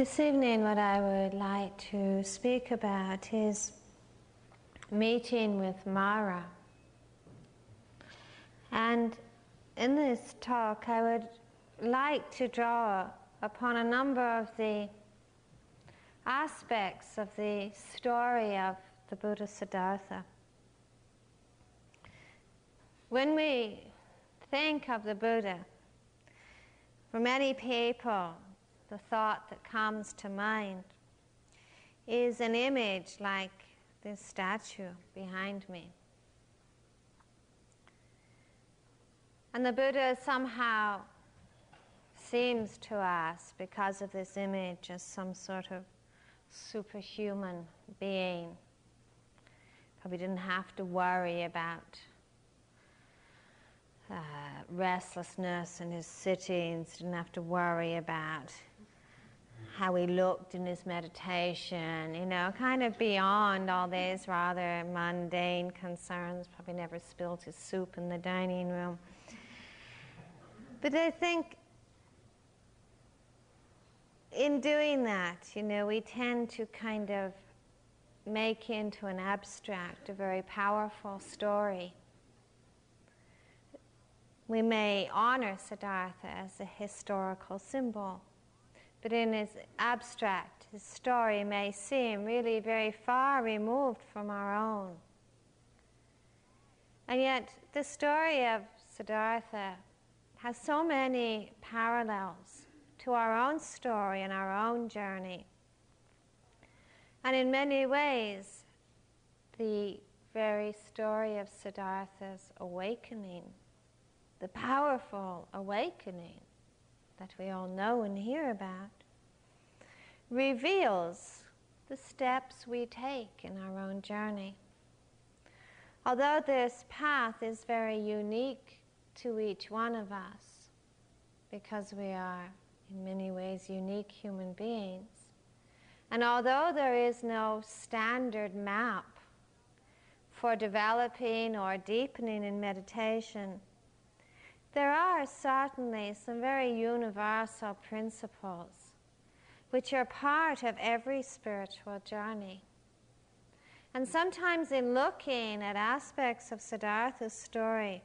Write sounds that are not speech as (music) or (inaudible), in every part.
This evening, what I would like to speak about is meeting with Mara. And in this talk, I would like to draw upon a number of the aspects of the story of the Buddha Siddhartha. When we think of the Buddha, for many people, the thought that comes to mind is an image like this statue behind me. And the Buddha somehow seems to us, because of this image, as some sort of superhuman being. Probably didn't have to worry about uh, restlessness in his sittings, didn't have to worry about how he looked in his meditation, you know, kind of beyond all these rather mundane concerns. Probably never spilled his soup in the dining room. But I think in doing that, you know, we tend to kind of make into an abstract a very powerful story. We may honor Siddhartha as a historical symbol but in his abstract, his story may seem really very far removed from our own. And yet, the story of Siddhartha has so many parallels to our own story and our own journey. And in many ways, the very story of Siddhartha's awakening, the powerful awakening, that we all know and hear about reveals the steps we take in our own journey. Although this path is very unique to each one of us, because we are in many ways unique human beings, and although there is no standard map for developing or deepening in meditation, there are certainly some very universal principles which are part of every spiritual journey. And sometimes, in looking at aspects of Siddhartha's story,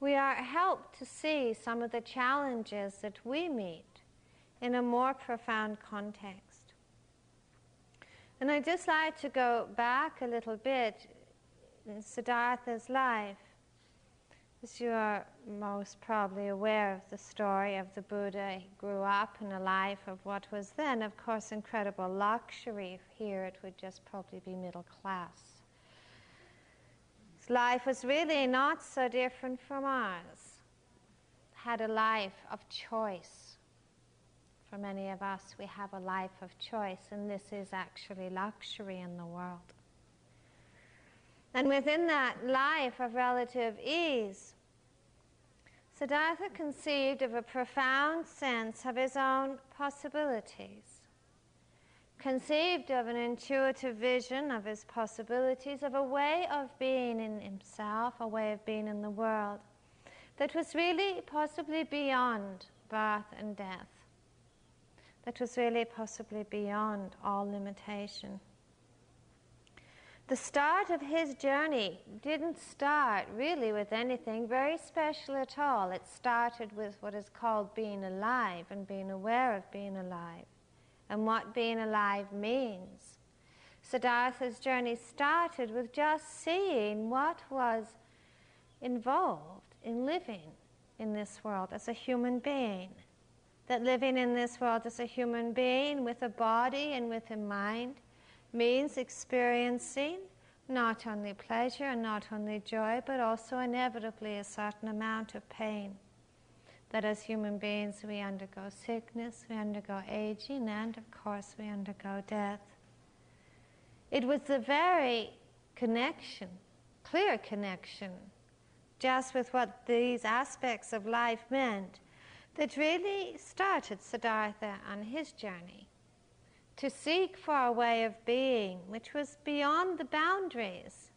we are helped to see some of the challenges that we meet in a more profound context. And I'd just like to go back a little bit in Siddhartha's life as you are most probably aware of the story of the Buddha, he grew up in a life of what was then, of course, incredible luxury. Here it would just probably be middle class. His life was really not so different from ours. Had a life of choice. For many of us, we have a life of choice, and this is actually luxury in the world. And within that life of relative ease, Siddhartha conceived of a profound sense of his own possibilities, conceived of an intuitive vision of his possibilities, of a way of being in himself, a way of being in the world that was really possibly beyond birth and death, that was really possibly beyond all limitation. The start of his journey didn't start really with anything very special at all. It started with what is called being alive and being aware of being alive and what being alive means. Siddhartha's journey started with just seeing what was involved in living in this world as a human being. That living in this world as a human being with a body and with a mind means experiencing not only pleasure and not only joy, but also inevitably a certain amount of pain. That as human beings we undergo sickness, we undergo aging, and of course we undergo death. It was the very connection, clear connection, just with what these aspects of life meant, that really started Siddhartha on his journey to seek for a way of being which was beyond the boundaries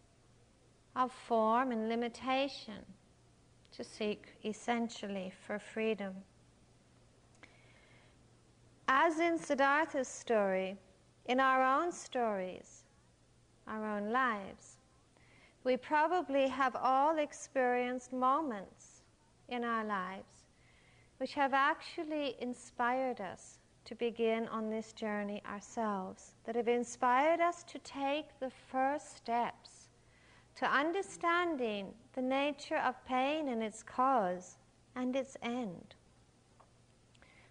of form and limitation, to seek essentially for freedom. As in Siddhartha's story, in our own stories, our own lives, we probably have all experienced moments in our lives which have actually inspired us to begin on this journey ourselves, that have inspired us to take the first steps to understanding the nature of pain and its cause and its end.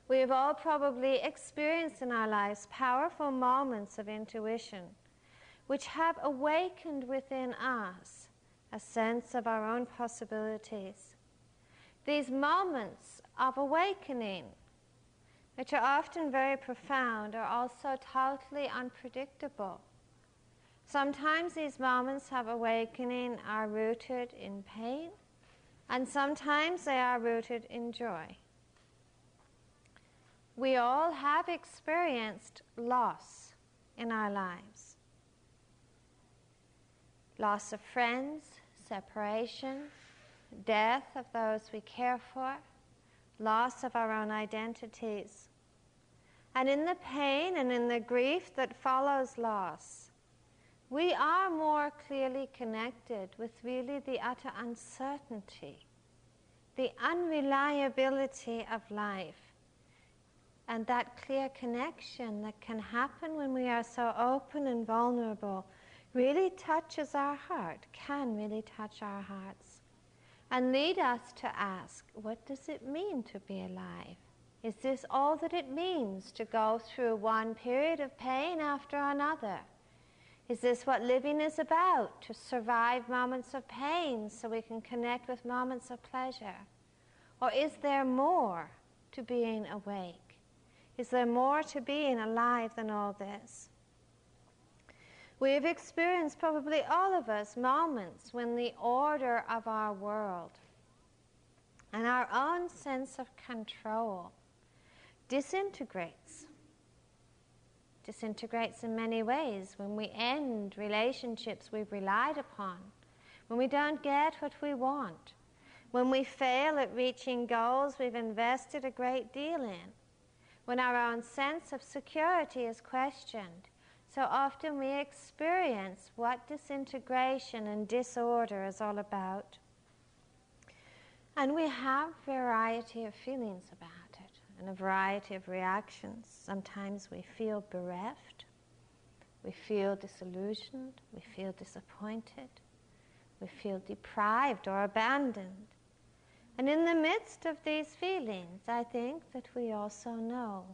We have all probably experienced in our lives powerful moments of intuition which have awakened within us a sense of our own possibilities. These moments of awakening, which are often very profound, are also totally unpredictable. Sometimes these moments of awakening are rooted in pain, and sometimes they are rooted in joy. We all have experienced loss in our lives loss of friends, separation, death of those we care for, loss of our own identities. And in the pain and in the grief that follows loss, we are more clearly connected with really the utter uncertainty, the unreliability of life, and that clear connection that can happen when we are so open and vulnerable really touches our heart, can really touch our hearts, and lead us to ask what does it mean to be alive? Is this all that it means to go through one period of pain after another? Is this what living is about? To survive moments of pain so we can connect with moments of pleasure? Or is there more to being awake? Is there more to being alive than all this? We have experienced, probably all of us, moments when the order of our world and our own sense of control disintegrates. Disintegrates in many ways when we end relationships we've relied upon, when we don't get what we want, when we fail at reaching goals we've invested a great deal in, when our own sense of security is questioned so often we experience what disintegration and disorder is all about. And we have variety of feelings about and a variety of reactions. Sometimes we feel bereft, we feel disillusioned, we feel disappointed, we feel deprived or abandoned. And in the midst of these feelings, I think that we also know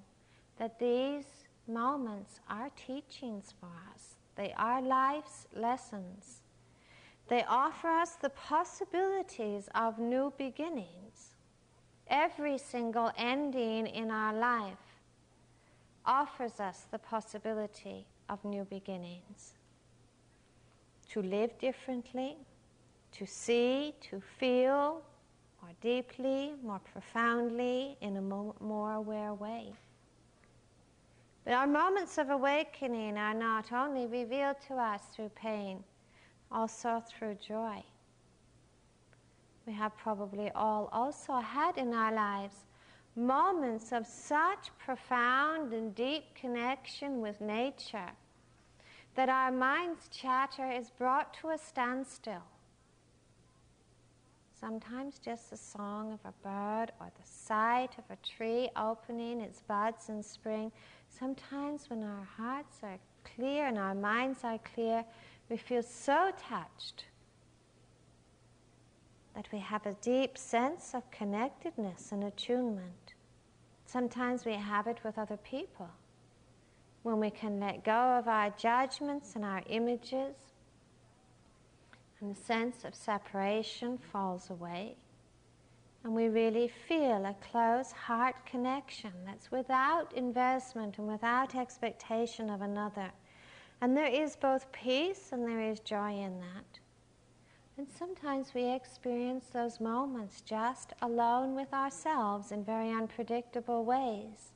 that these moments are teachings for us, they are life's lessons. They offer us the possibilities of new beginnings. Every single ending in our life offers us the possibility of new beginnings. To live differently, to see, to feel more deeply, more profoundly, in a more aware way. But our moments of awakening are not only revealed to us through pain, also through joy. We have probably all also had in our lives moments of such profound and deep connection with nature that our mind's chatter is brought to a standstill. Sometimes just the song of a bird or the sight of a tree opening its buds in spring Sometimes, when our hearts are clear and our minds are clear, we feel so touched that we have a deep sense of connectedness and attunement. Sometimes we have it with other people. When we can let go of our judgments and our images, and the sense of separation falls away. And we really feel a close heart connection that's without investment and without expectation of another. And there is both peace and there is joy in that. And sometimes we experience those moments just alone with ourselves in very unpredictable ways.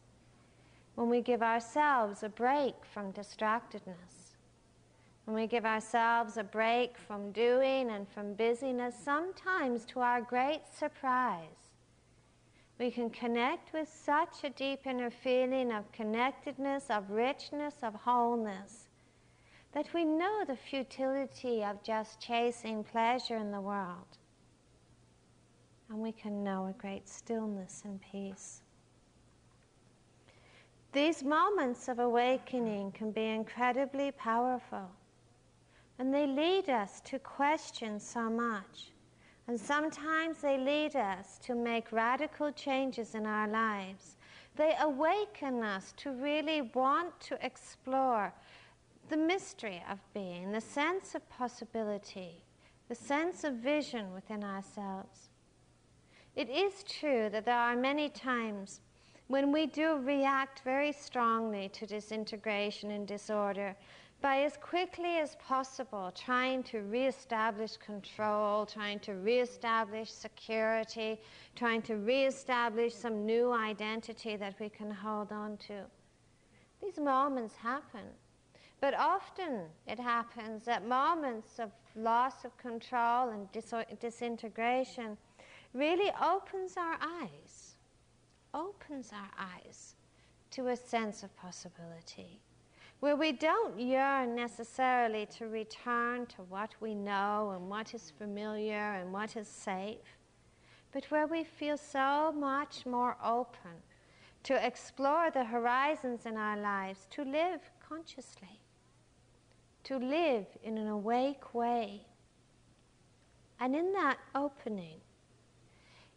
When we give ourselves a break from distractedness when we give ourselves a break from doing and from busyness, sometimes to our great surprise, We can connect with such a deep inner feeling of connectedness, of richness, of wholeness, that we know the futility of just chasing pleasure in the world. And we can know a great stillness and peace. These moments of awakening can be incredibly powerful, and they lead us to question so much. And sometimes they lead us to make radical changes in our lives. They awaken us to really want to explore the mystery of being, the sense of possibility, the sense of vision within ourselves. It is true that there are many times when we do react very strongly to disintegration and disorder by as quickly as possible trying to reestablish control, trying to reestablish security, trying to reestablish some new identity that we can hold on to. These moments happen. But often it happens at moments of loss of control and dis- disintegration really opens our eyes, opens our eyes to a sense of possibility where we don't yearn necessarily to return to what we know and what is familiar and what is safe, but where we feel so much more open to explore the horizons in our lives, to live consciously, to live in an awake way. And in that opening,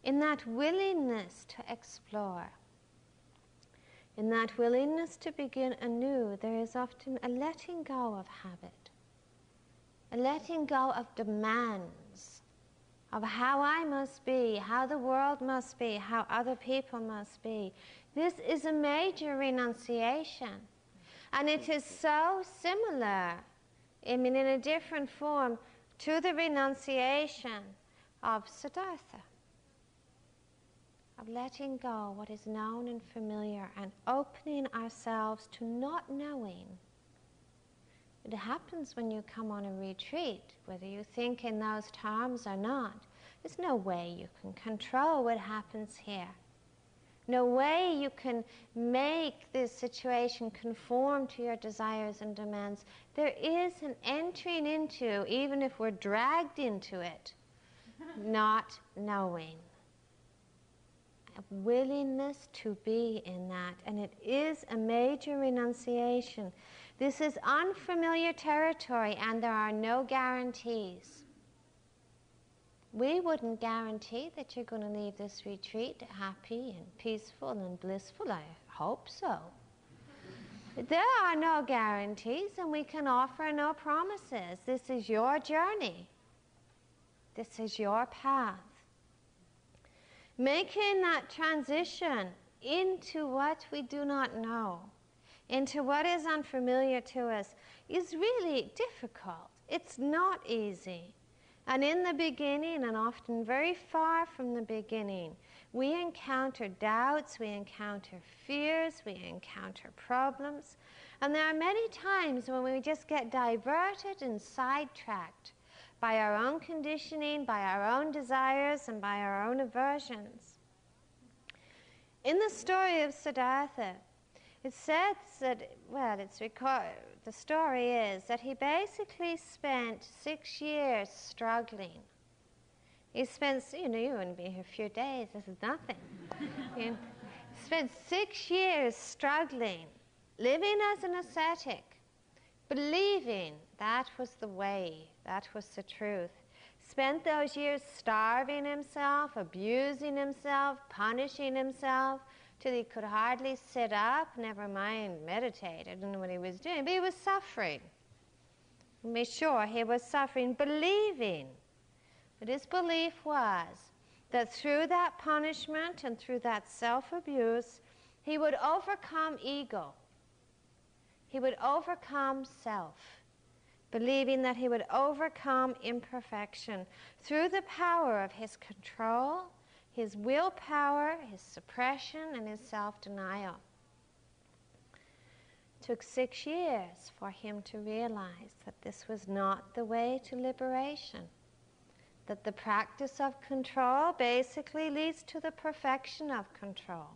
in that willingness to explore, in that willingness to begin anew, there is often a letting go of habit, a letting go of demands of how I must be, how the world must be, how other people must be. This is a major renunciation. And it is so similar, I mean, in a different form, to the renunciation of Siddhartha of letting go what is known and familiar and opening ourselves to not knowing. It happens when you come on a retreat, whether you think in those terms or not. There's no way you can control what happens here. No way you can make this situation conform to your desires and demands. There is an entering into, even if we're dragged into it, (laughs) not knowing a willingness to be in that. And it is a major renunciation. This is unfamiliar territory, and there are no guarantees. We wouldn't guarantee that you're going to leave this retreat happy and peaceful and blissful. I hope so. There are no guarantees, and we can offer no promises. This is your journey, this is your path making that transition into what we do not know, into what is unfamiliar to us, is really difficult. It's not easy. And in the beginning, and often very far from the beginning, we encounter doubts, we encounter fears, we encounter problems. And there are many times when we just get diverted and sidetracked by our own conditioning, by our own desires, and by our own aversions. In the story of Siddhartha, it says that, well, it's record, the story is that he basically spent six years struggling. He spent, you know, you wouldn't be here a few days, this is nothing. (laughs) he spent six years struggling, living as an ascetic, believing that was the way, that was the truth. Spent those years starving himself, abusing himself, punishing himself, till he could hardly sit up, never mind meditate. I don't know what he was doing, but he was suffering. Be sure he was suffering, believing. But his belief was that through that punishment and through that self abuse, he would overcome ego he would overcome self, believing that he would overcome imperfection through the power of his control, his willpower, his suppression, and his self denial. took six years for him to realize that this was not the way to liberation, that the practice of control basically leads to the perfection of control.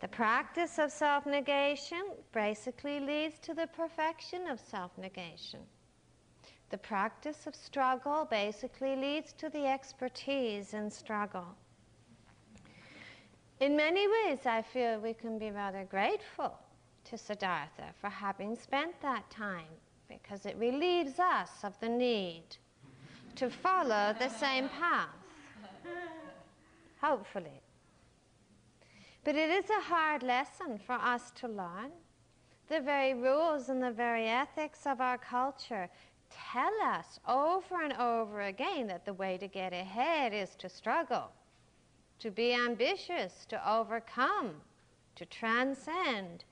The practice of self negation basically leads to the perfection of self negation. The practice of struggle basically leads to the expertise in struggle. In many ways, I feel we can be rather grateful to Siddhartha for having spent that time because it relieves us of the need to follow the same path. Hopefully. But it is a hard lesson for us to learn. The very rules and the very ethics of our culture tell us over and over again that the way to get ahead is to struggle, to be ambitious, to overcome, to transcend,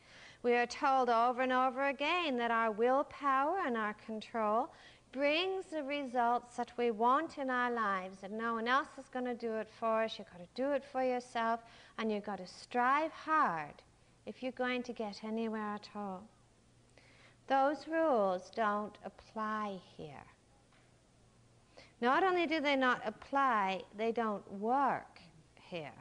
we are told over and over again that our willpower and our control brings the results that we want in our lives, and no one else is going to do it for us. You've got to do it for yourself, and you've got to strive hard if you're going to get anywhere at all. Those rules don't apply here. Not only do they not apply, they don't work here.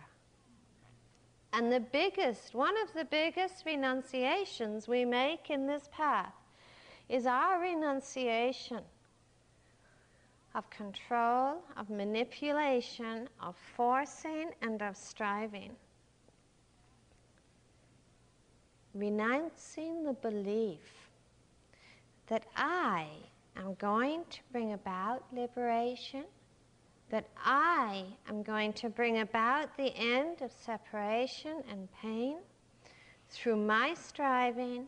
And the biggest, one of the biggest renunciations we make in this path is our renunciation of control, of manipulation, of forcing, and of striving. Renouncing the belief that I am going to bring about liberation that I am going to bring about the end of separation and pain through my striving,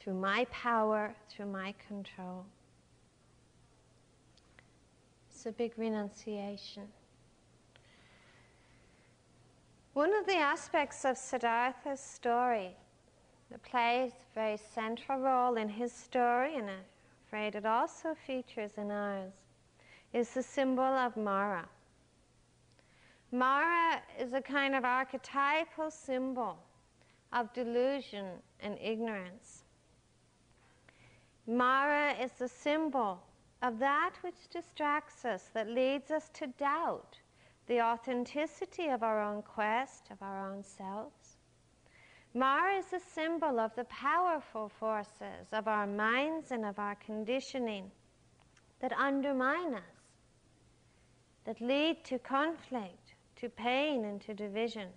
through my power, through my control. It's a big renunciation. One of the aspects of Siddhartha's story that plays a very central role in his story, and I'm afraid it also features in ours, is the symbol of Mara. Mara is a kind of archetypal symbol of delusion and ignorance. Mara is the symbol of that which distracts us, that leads us to doubt the authenticity of our own quest, of our own selves. Mara is a symbol of the powerful forces of our minds and of our conditioning that undermine us that lead to conflict, to pain, and to division.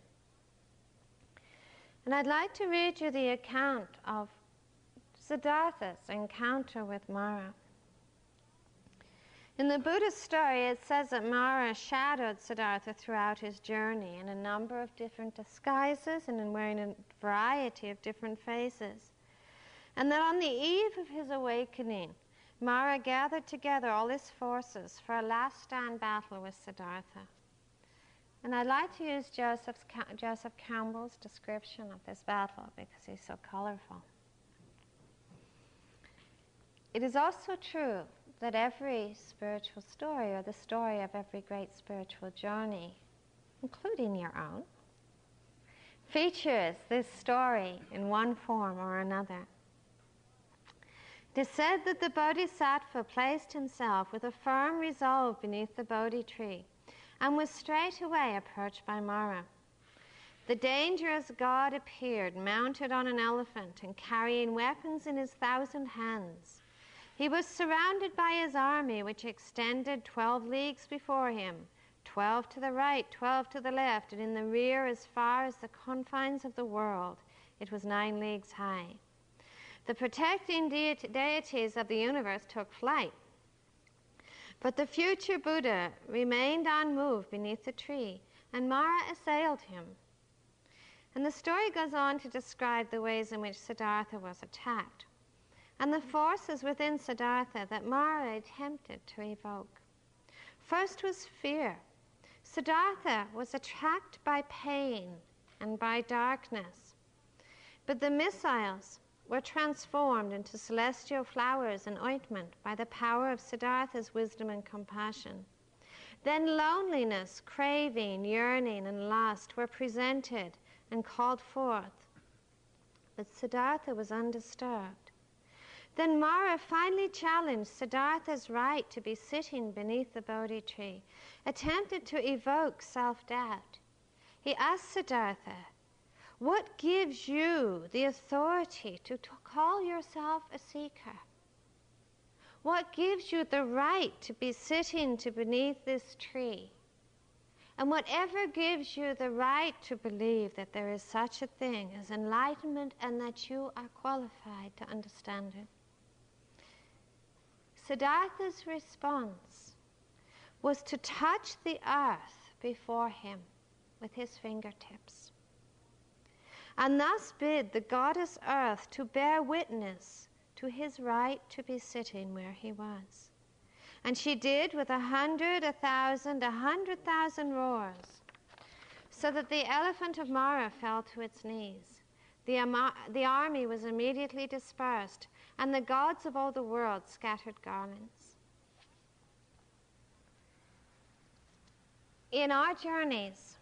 And I'd like to read you the account of Siddhartha's encounter with Mara. In the Buddhist story, it says that Mara shadowed Siddhartha throughout his journey in a number of different disguises and in wearing a variety of different faces. And that on the eve of his awakening, Mara gathered together all his forces for a last stand battle with Siddhartha. And I'd like to use Joseph's, Joseph Campbell's description of this battle because he's so colorful. It is also true that every spiritual story, or the story of every great spiritual journey, including your own, features this story in one form or another. It is said that the Bodhisattva placed himself with a firm resolve beneath the Bodhi tree and was straightway approached by Mara. The dangerous god appeared, mounted on an elephant and carrying weapons in his thousand hands. He was surrounded by his army, which extended twelve leagues before him, twelve to the right, twelve to the left, and in the rear as far as the confines of the world. It was nine leagues high. The protecting deities of the universe took flight. But the future Buddha remained unmoved beneath the tree, and Mara assailed him. And the story goes on to describe the ways in which Siddhartha was attacked, and the forces within Siddhartha that Mara attempted to evoke. First was fear. Siddhartha was attacked by pain and by darkness. But the missiles were transformed into celestial flowers and ointment by the power of Siddhartha's wisdom and compassion. Then loneliness, craving, yearning, and lust were presented and called forth. But Siddhartha was undisturbed. Then Mara finally challenged Siddhartha's right to be sitting beneath the Bodhi tree, attempted to evoke self doubt. He asked Siddhartha, What gives you the authority to, to call yourself a seeker? What gives you the right to be sitting to beneath this tree? And whatever gives you the right to believe that there is such a thing as enlightenment and that you are qualified to understand it. Siddhartha's response was to touch the earth before him with his fingertips, and thus bid the goddess earth to bear witness to his right to be sitting where he was. And she did with a hundred, a thousand, a hundred thousand roars, so that the elephant of Mara fell to its knees. The, the army was immediately dispersed, and the gods of all the world scattered garlands. In our journeys,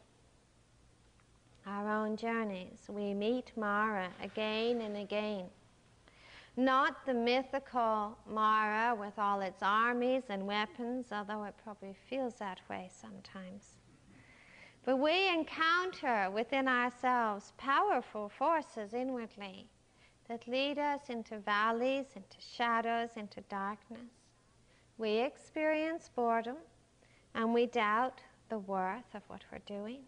our own journeys, we meet Mara again and again. Not the mythical Mara with all its armies and weapons, although it probably feels that way sometimes. But we encounter within ourselves powerful forces inwardly that lead us into valleys, into shadows, into darkness. We experience boredom and we doubt the worth of what we're doing.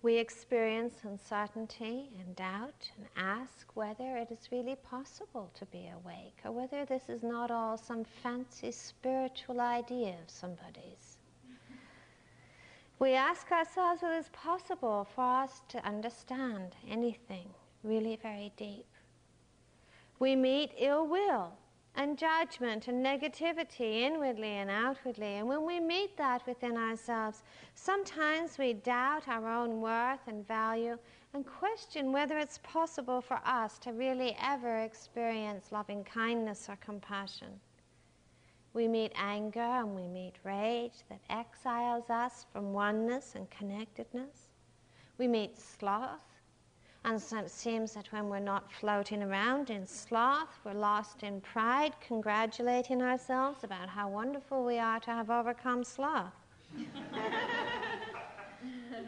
We experience uncertainty and doubt and ask whether it is really possible to be awake or whether this is not all some fancy spiritual idea of somebody's. We ask ourselves whether it's possible for us to understand anything really very deep. We meet ill will and judgment and negativity inwardly and outwardly. And when we meet that within ourselves, sometimes we doubt our own worth and value and question whether it's possible for us to really ever experience loving kindness or compassion. We meet anger and we meet rage that exiles us from oneness and connectedness. We meet sloth and so it seems that when we're not floating around in sloth, we're lost in pride, congratulating ourselves about how wonderful we are to have overcome sloth. (laughs)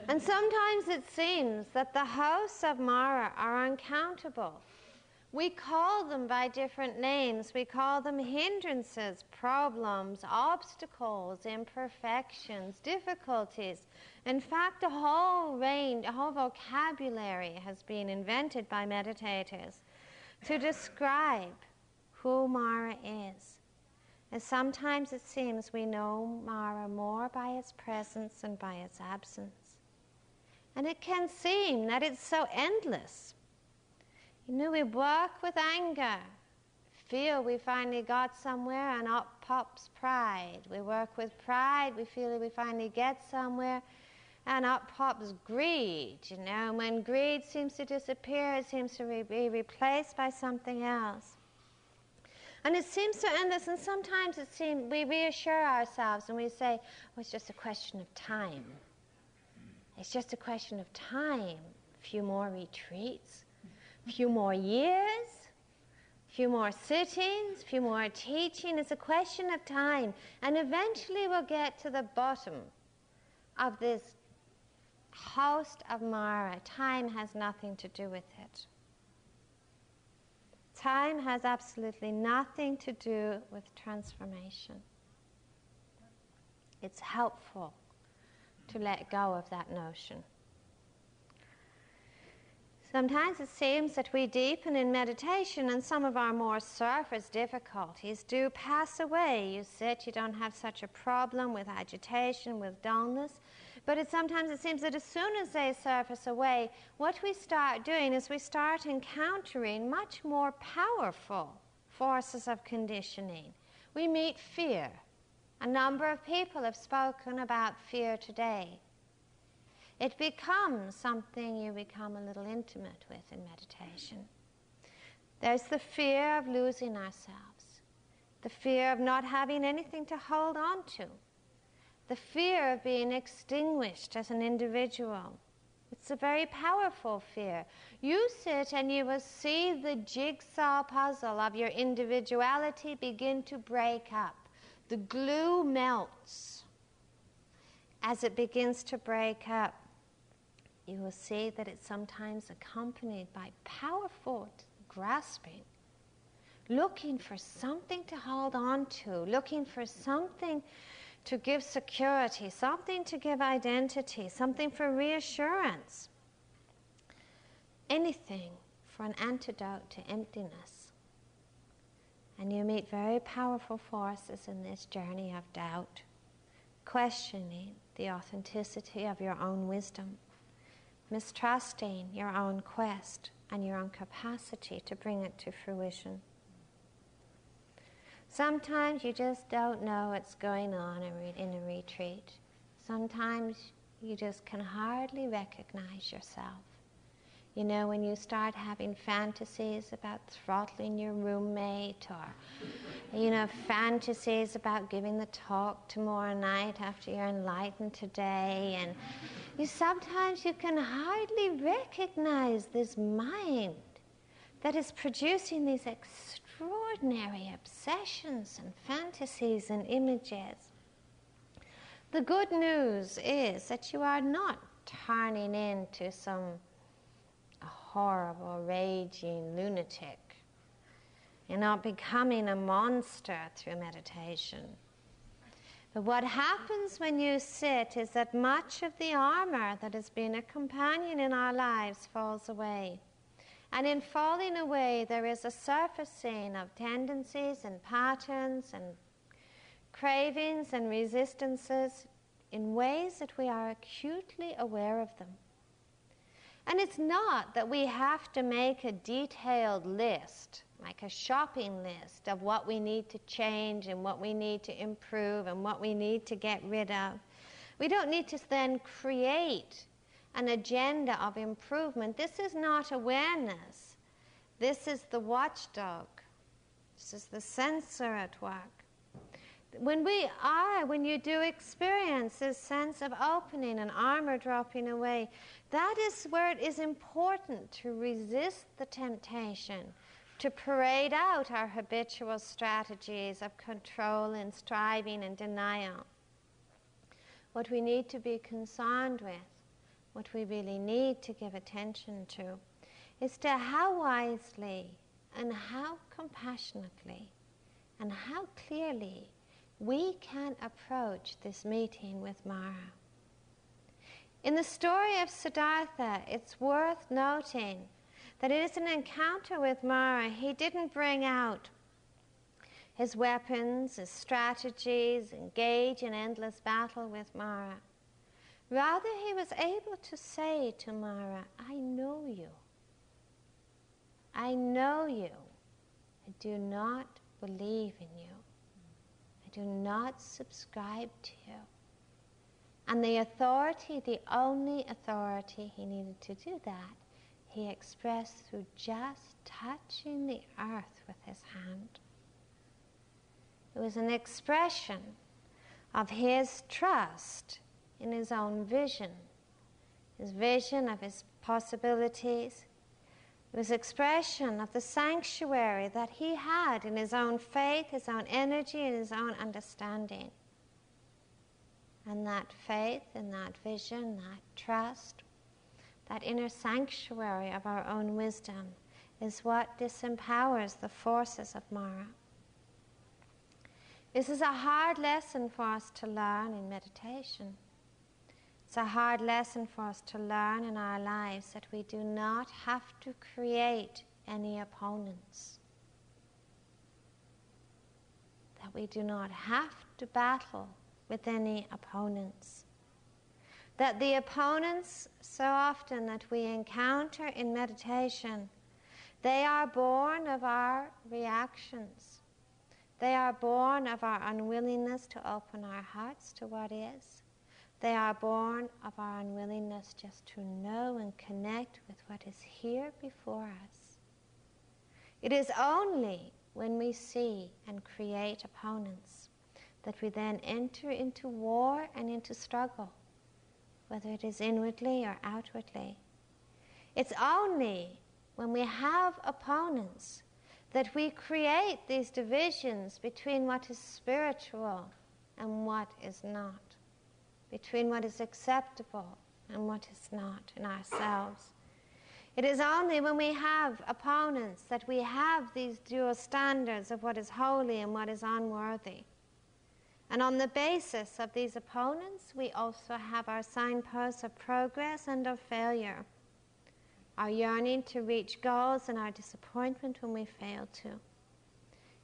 and sometimes it seems that the hosts of Mara are uncountable we call them by different names. We call them hindrances, problems, obstacles, imperfections, difficulties. In fact, a whole range, a whole vocabulary has been invented by meditators to describe who Mara is. And sometimes it seems we know Mara more by its presence than by its absence. And it can seem that it's so endless you know, we work with anger, feel we finally got somewhere, and up pops pride. We work with pride, we feel we finally get somewhere, and up pops greed. You know, and when greed seems to disappear, it seems to re- be replaced by something else. And it seems to end this, and sometimes it seems we reassure ourselves and we say, oh, it's just a question of time. It's just a question of time. A few more retreats, a few more years, a few more sittings, a few more teaching. It's a question of time. And eventually we'll get to the bottom of this host of Mara. Time has nothing to do with it. Time has absolutely nothing to do with transformation. It's helpful to let go of that notion. Sometimes it seems that we deepen in meditation and some of our more surface difficulties do pass away. You sit, you don't have such a problem with agitation, with dullness. But it sometimes it seems that as soon as they surface away, what we start doing is we start encountering much more powerful forces of conditioning. We meet fear. A number of people have spoken about fear today. It becomes something you become a little intimate with in meditation. There's the fear of losing ourselves, the fear of not having anything to hold on to, the fear of being extinguished as an individual, It's a very powerful fear. You sit and you will see the jigsaw puzzle of your individuality begin to break up. The glue melts. As it begins to break up, you will see that it's sometimes accompanied by powerful grasping, looking for something to hold on to, looking for something to give security, something to give identity, something for reassurance, anything for an antidote to emptiness. And you meet very powerful forces in this journey of doubt, questioning the authenticity of your own wisdom, mistrusting your own quest and your own capacity to bring it to fruition. Sometimes you just don't know what's going on in a retreat. Sometimes you just can hardly recognize yourself. You know, when you start having fantasies about throttling your roommate or, you know, fantasies about giving the talk tomorrow night after you're enlightened today. And you sometimes you can hardly recognize this mind that is producing these extraordinary obsessions and fantasies and images. The good news is that you are not turning into some horrible, raging lunatic. You're not becoming a monster through meditation. But what happens when you sit is that much of the armor that has been a companion in our lives falls away. And in falling away, there is a surfacing of tendencies and patterns and cravings and resistances in ways that we are acutely aware of them. And it's not that we have to make a detailed list, like a shopping list of what we need to change and what we need to improve and what we need to get rid of. We don't need to then create an agenda of improvement. This is not awareness. This is the watchdog. This is the censor at work when we are, when you do experience this sense of opening and armor dropping away, that is where it is important to resist the temptation to parade out our habitual strategies of control and striving and denial. What we need to be concerned with, what we really need to give attention to, is to how wisely and how compassionately and how clearly we can approach this meeting with Mara. In the story of Siddhartha, it's worth noting that it is an encounter with Mara. He didn't bring out his weapons, his strategies, engage in endless battle with Mara. Rather, he was able to say to Mara, I know you. I know you. I do not believe in you I do not subscribe to. You. And the authority, the only authority he needed to do that, he expressed through just touching the earth with his hand. It was an expression of his trust in his own vision, his vision of his possibilities, his expression of the sanctuary that he had in his own faith, his own energy, and his own understanding. And that faith and that vision, that trust, that inner sanctuary of our own wisdom is what disempowers the forces of Mara. This is a hard lesson for us to learn in meditation. It's a hard lesson for us to learn in our lives that we do not have to create any opponents. That we do not have to battle with any opponents. That the opponents, so often that we encounter in meditation, they are born of our reactions. They are born of our unwillingness to open our hearts to what is. They are born of our unwillingness just to know and connect with what is here before us. It is only when we see and create opponents that we then enter into war and into struggle. whether it is inwardly or outwardly. It's only when we have opponents that we create these divisions between what is spiritual and what is not, between what is acceptable and what is not in ourselves. It is only when we have opponents that we have these dual standards of what is holy and what is unworthy. And on the basis of these opponents, we also have our signposts of progress and of failure, our yearning to reach goals and our disappointment when we fail to.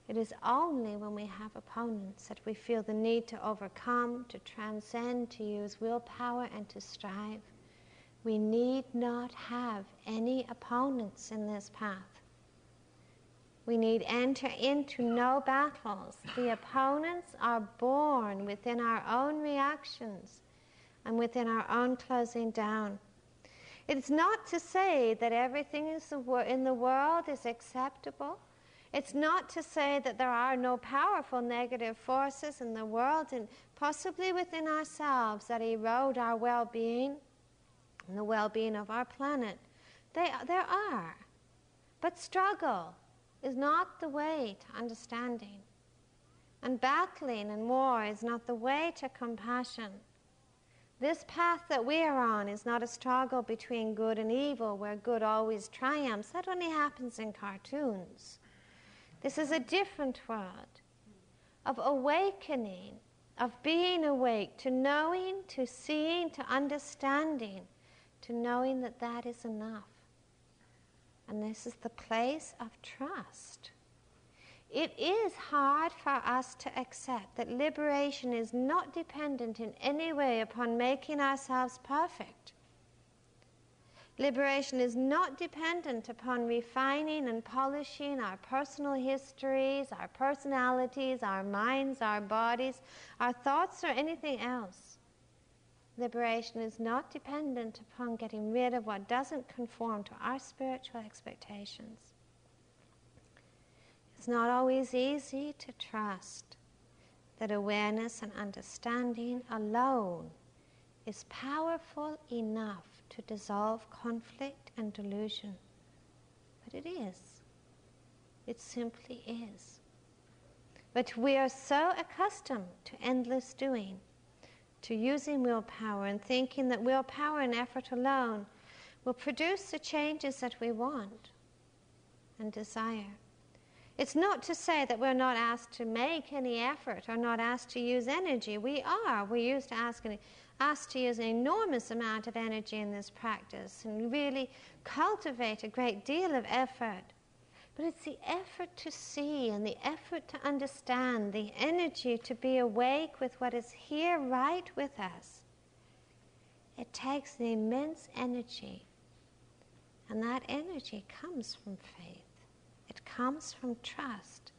It is only when we have opponents that we feel the need to overcome, to transcend, to use willpower, and to strive. We need not have any opponents in this path. We need enter into no battles. The opponents are born within our own reactions and within our own closing down. It's not to say that everything in the world is acceptable it's not to say that there are no powerful negative forces in the world and possibly within ourselves that erode our well being and the well being of our planet. They, there are. But struggle is not the way to understanding. And battling and war is not the way to compassion. This path that we are on is not a struggle between good and evil where good always triumphs. That only happens in cartoons. This is a different world of awakening, of being awake, to knowing, to seeing, to understanding, to knowing that that is enough. And this is the place of trust. It is hard for us to accept that liberation is not dependent in any way upon making ourselves perfect. Liberation is not dependent upon refining and polishing our personal histories, our personalities, our minds, our bodies, our thoughts, or anything else. Liberation is not dependent upon getting rid of what doesn't conform to our spiritual expectations. It's not always easy to trust that awareness and understanding alone is powerful enough to dissolve conflict and delusion. But it is. It simply is. But we are so accustomed to endless doing, to using willpower and thinking that willpower and effort alone will produce the changes that we want and desire. It's not to say that we're not asked to make any effort or not asked to use energy. We are. We're used to asking asked to use an enormous amount of energy in this practice and really cultivate a great deal of effort. But it's the effort to see and the effort to understand, the energy to be awake with what is here right with us. It takes an immense energy. And that energy comes from faith, it comes from trust.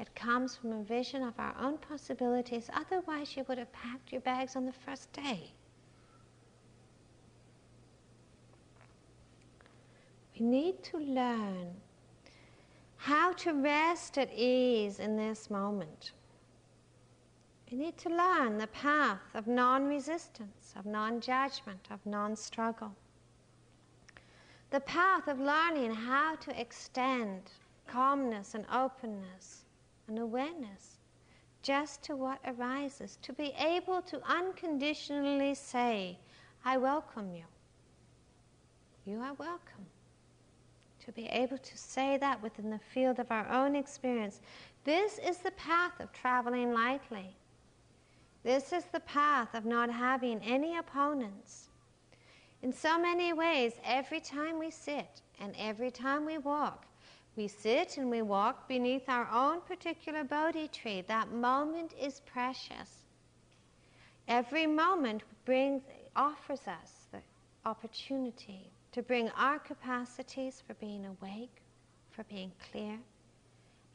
It comes from a vision of our own possibilities. Otherwise, you would have packed your bags on the first day. We need to learn how to rest at ease in this moment. We need to learn the path of non resistance, of non judgment, of non struggle. The path of learning how to extend calmness and openness awareness just to what arises, to be able to unconditionally say, I welcome you. You are welcome. To be able to say that within the field of our own experience. This is the path of traveling lightly. This is the path of not having any opponents. In so many ways, every time we sit and every time we walk, we sit and we walk beneath our own particular Bodhi tree. That moment is precious. Every moment brings, offers us the opportunity to bring our capacities for being awake, for being clear.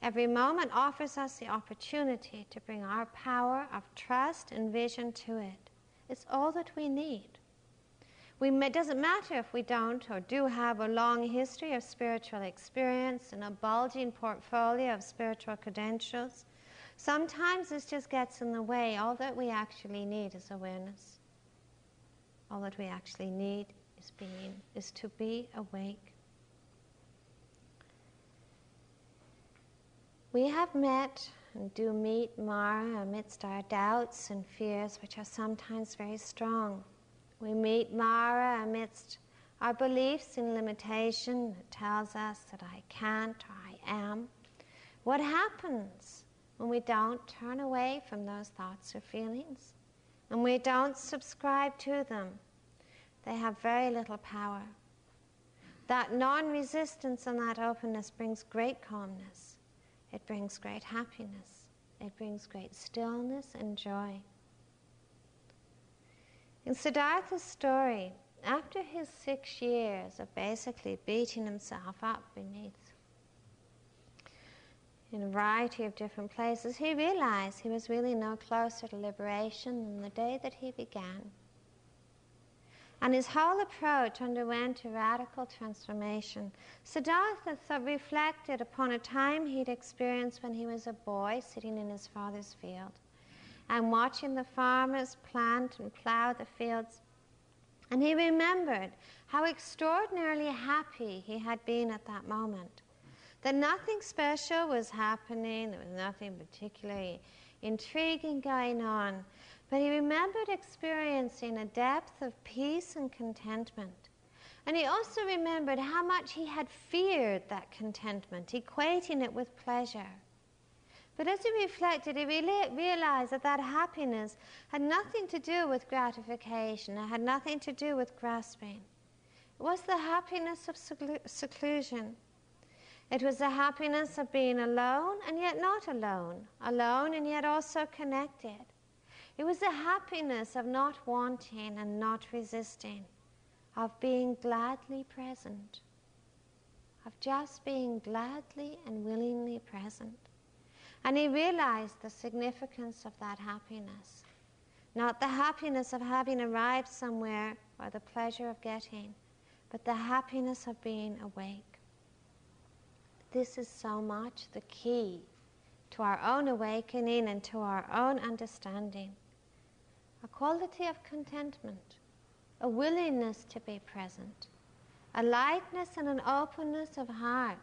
Every moment offers us the opportunity to bring our power of trust and vision to it. It's all that we need. We may, doesn't matter if we don't or do have a long history of spiritual experience and a bulging portfolio of spiritual credentials. Sometimes this just gets in the way. All that we actually need is awareness. All that we actually need is being, is to be awake. We have met and do meet Mara amidst our doubts and fears, which are sometimes very strong. We meet Mara amidst our beliefs in limitation that tells us that I can't or I am. What happens when we don't turn away from those thoughts or feelings and we don't subscribe to them? They have very little power. That non resistance and that openness brings great calmness. It brings great happiness. It brings great stillness and joy. In Siddhartha's story, after his six years of basically beating himself up beneath in a variety of different places, he realized he was really no closer to liberation than the day that he began. And his whole approach underwent a radical transformation. Siddhartha reflected upon a time he'd experienced when he was a boy sitting in his father's field and watching the farmers plant and plow the fields. And he remembered how extraordinarily happy he had been at that moment. That nothing special was happening, there was nothing particularly intriguing going on, but he remembered experiencing a depth of peace and contentment. And he also remembered how much he had feared that contentment, equating it with pleasure. But as he reflected, he really realized that that happiness had nothing to do with gratification, it had nothing to do with grasping. It was the happiness of seclusion. It was the happiness of being alone and yet not alone, alone and yet also connected. It was the happiness of not wanting and not resisting, of being gladly present, of just being gladly and willingly present. And he realized the significance of that happiness. Not the happiness of having arrived somewhere or the pleasure of getting, but the happiness of being awake. This is so much the key to our own awakening and to our own understanding a quality of contentment, a willingness to be present, a lightness and an openness of heart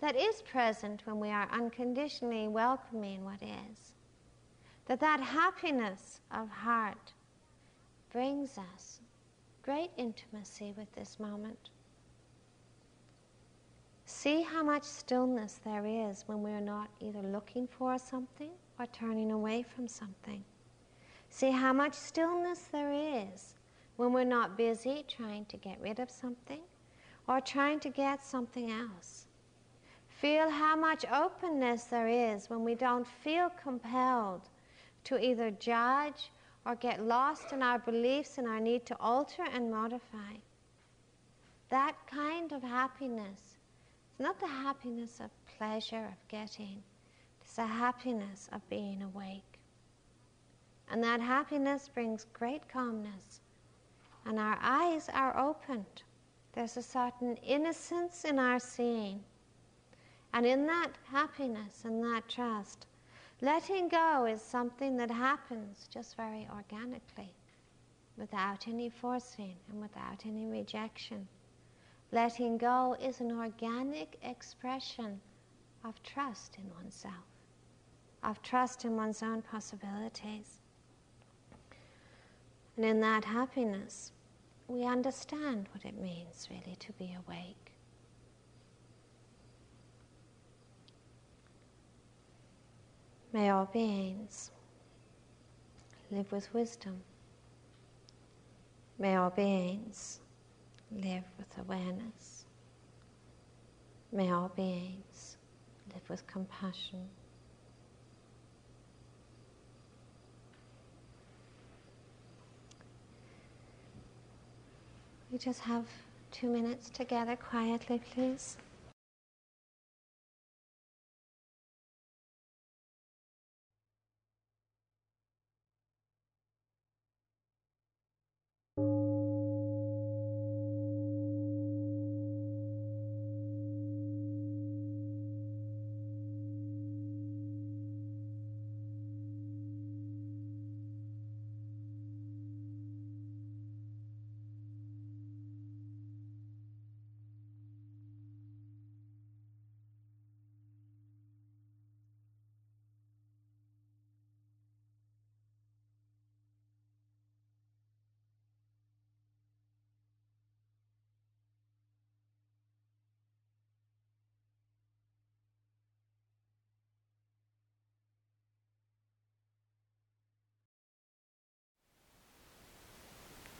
that is present when we are unconditionally welcoming what is. That that happiness of heart brings us great intimacy with this moment. See how much stillness there is when we are not either looking for something or turning away from something. See how much stillness there is when we're not busy trying to get rid of something or trying to get something else. Feel how much openness there is when we don't feel compelled to either judge or get lost in our beliefs and our need to alter and modify. That kind of happiness, it's not the happiness of pleasure, of getting, it's the happiness of being awake. And that happiness brings great calmness. And our eyes are opened. There's a certain innocence in our seeing. And in that happiness and that trust, letting go is something that happens just very organically, without any forcing and without any rejection. Letting go is an organic expression of trust in oneself, of trust in one's own possibilities. And in that happiness, we understand what it means really to be awake. May all beings live with wisdom. May all beings live with awareness. May all beings live with compassion. We just have two minutes together quietly, please.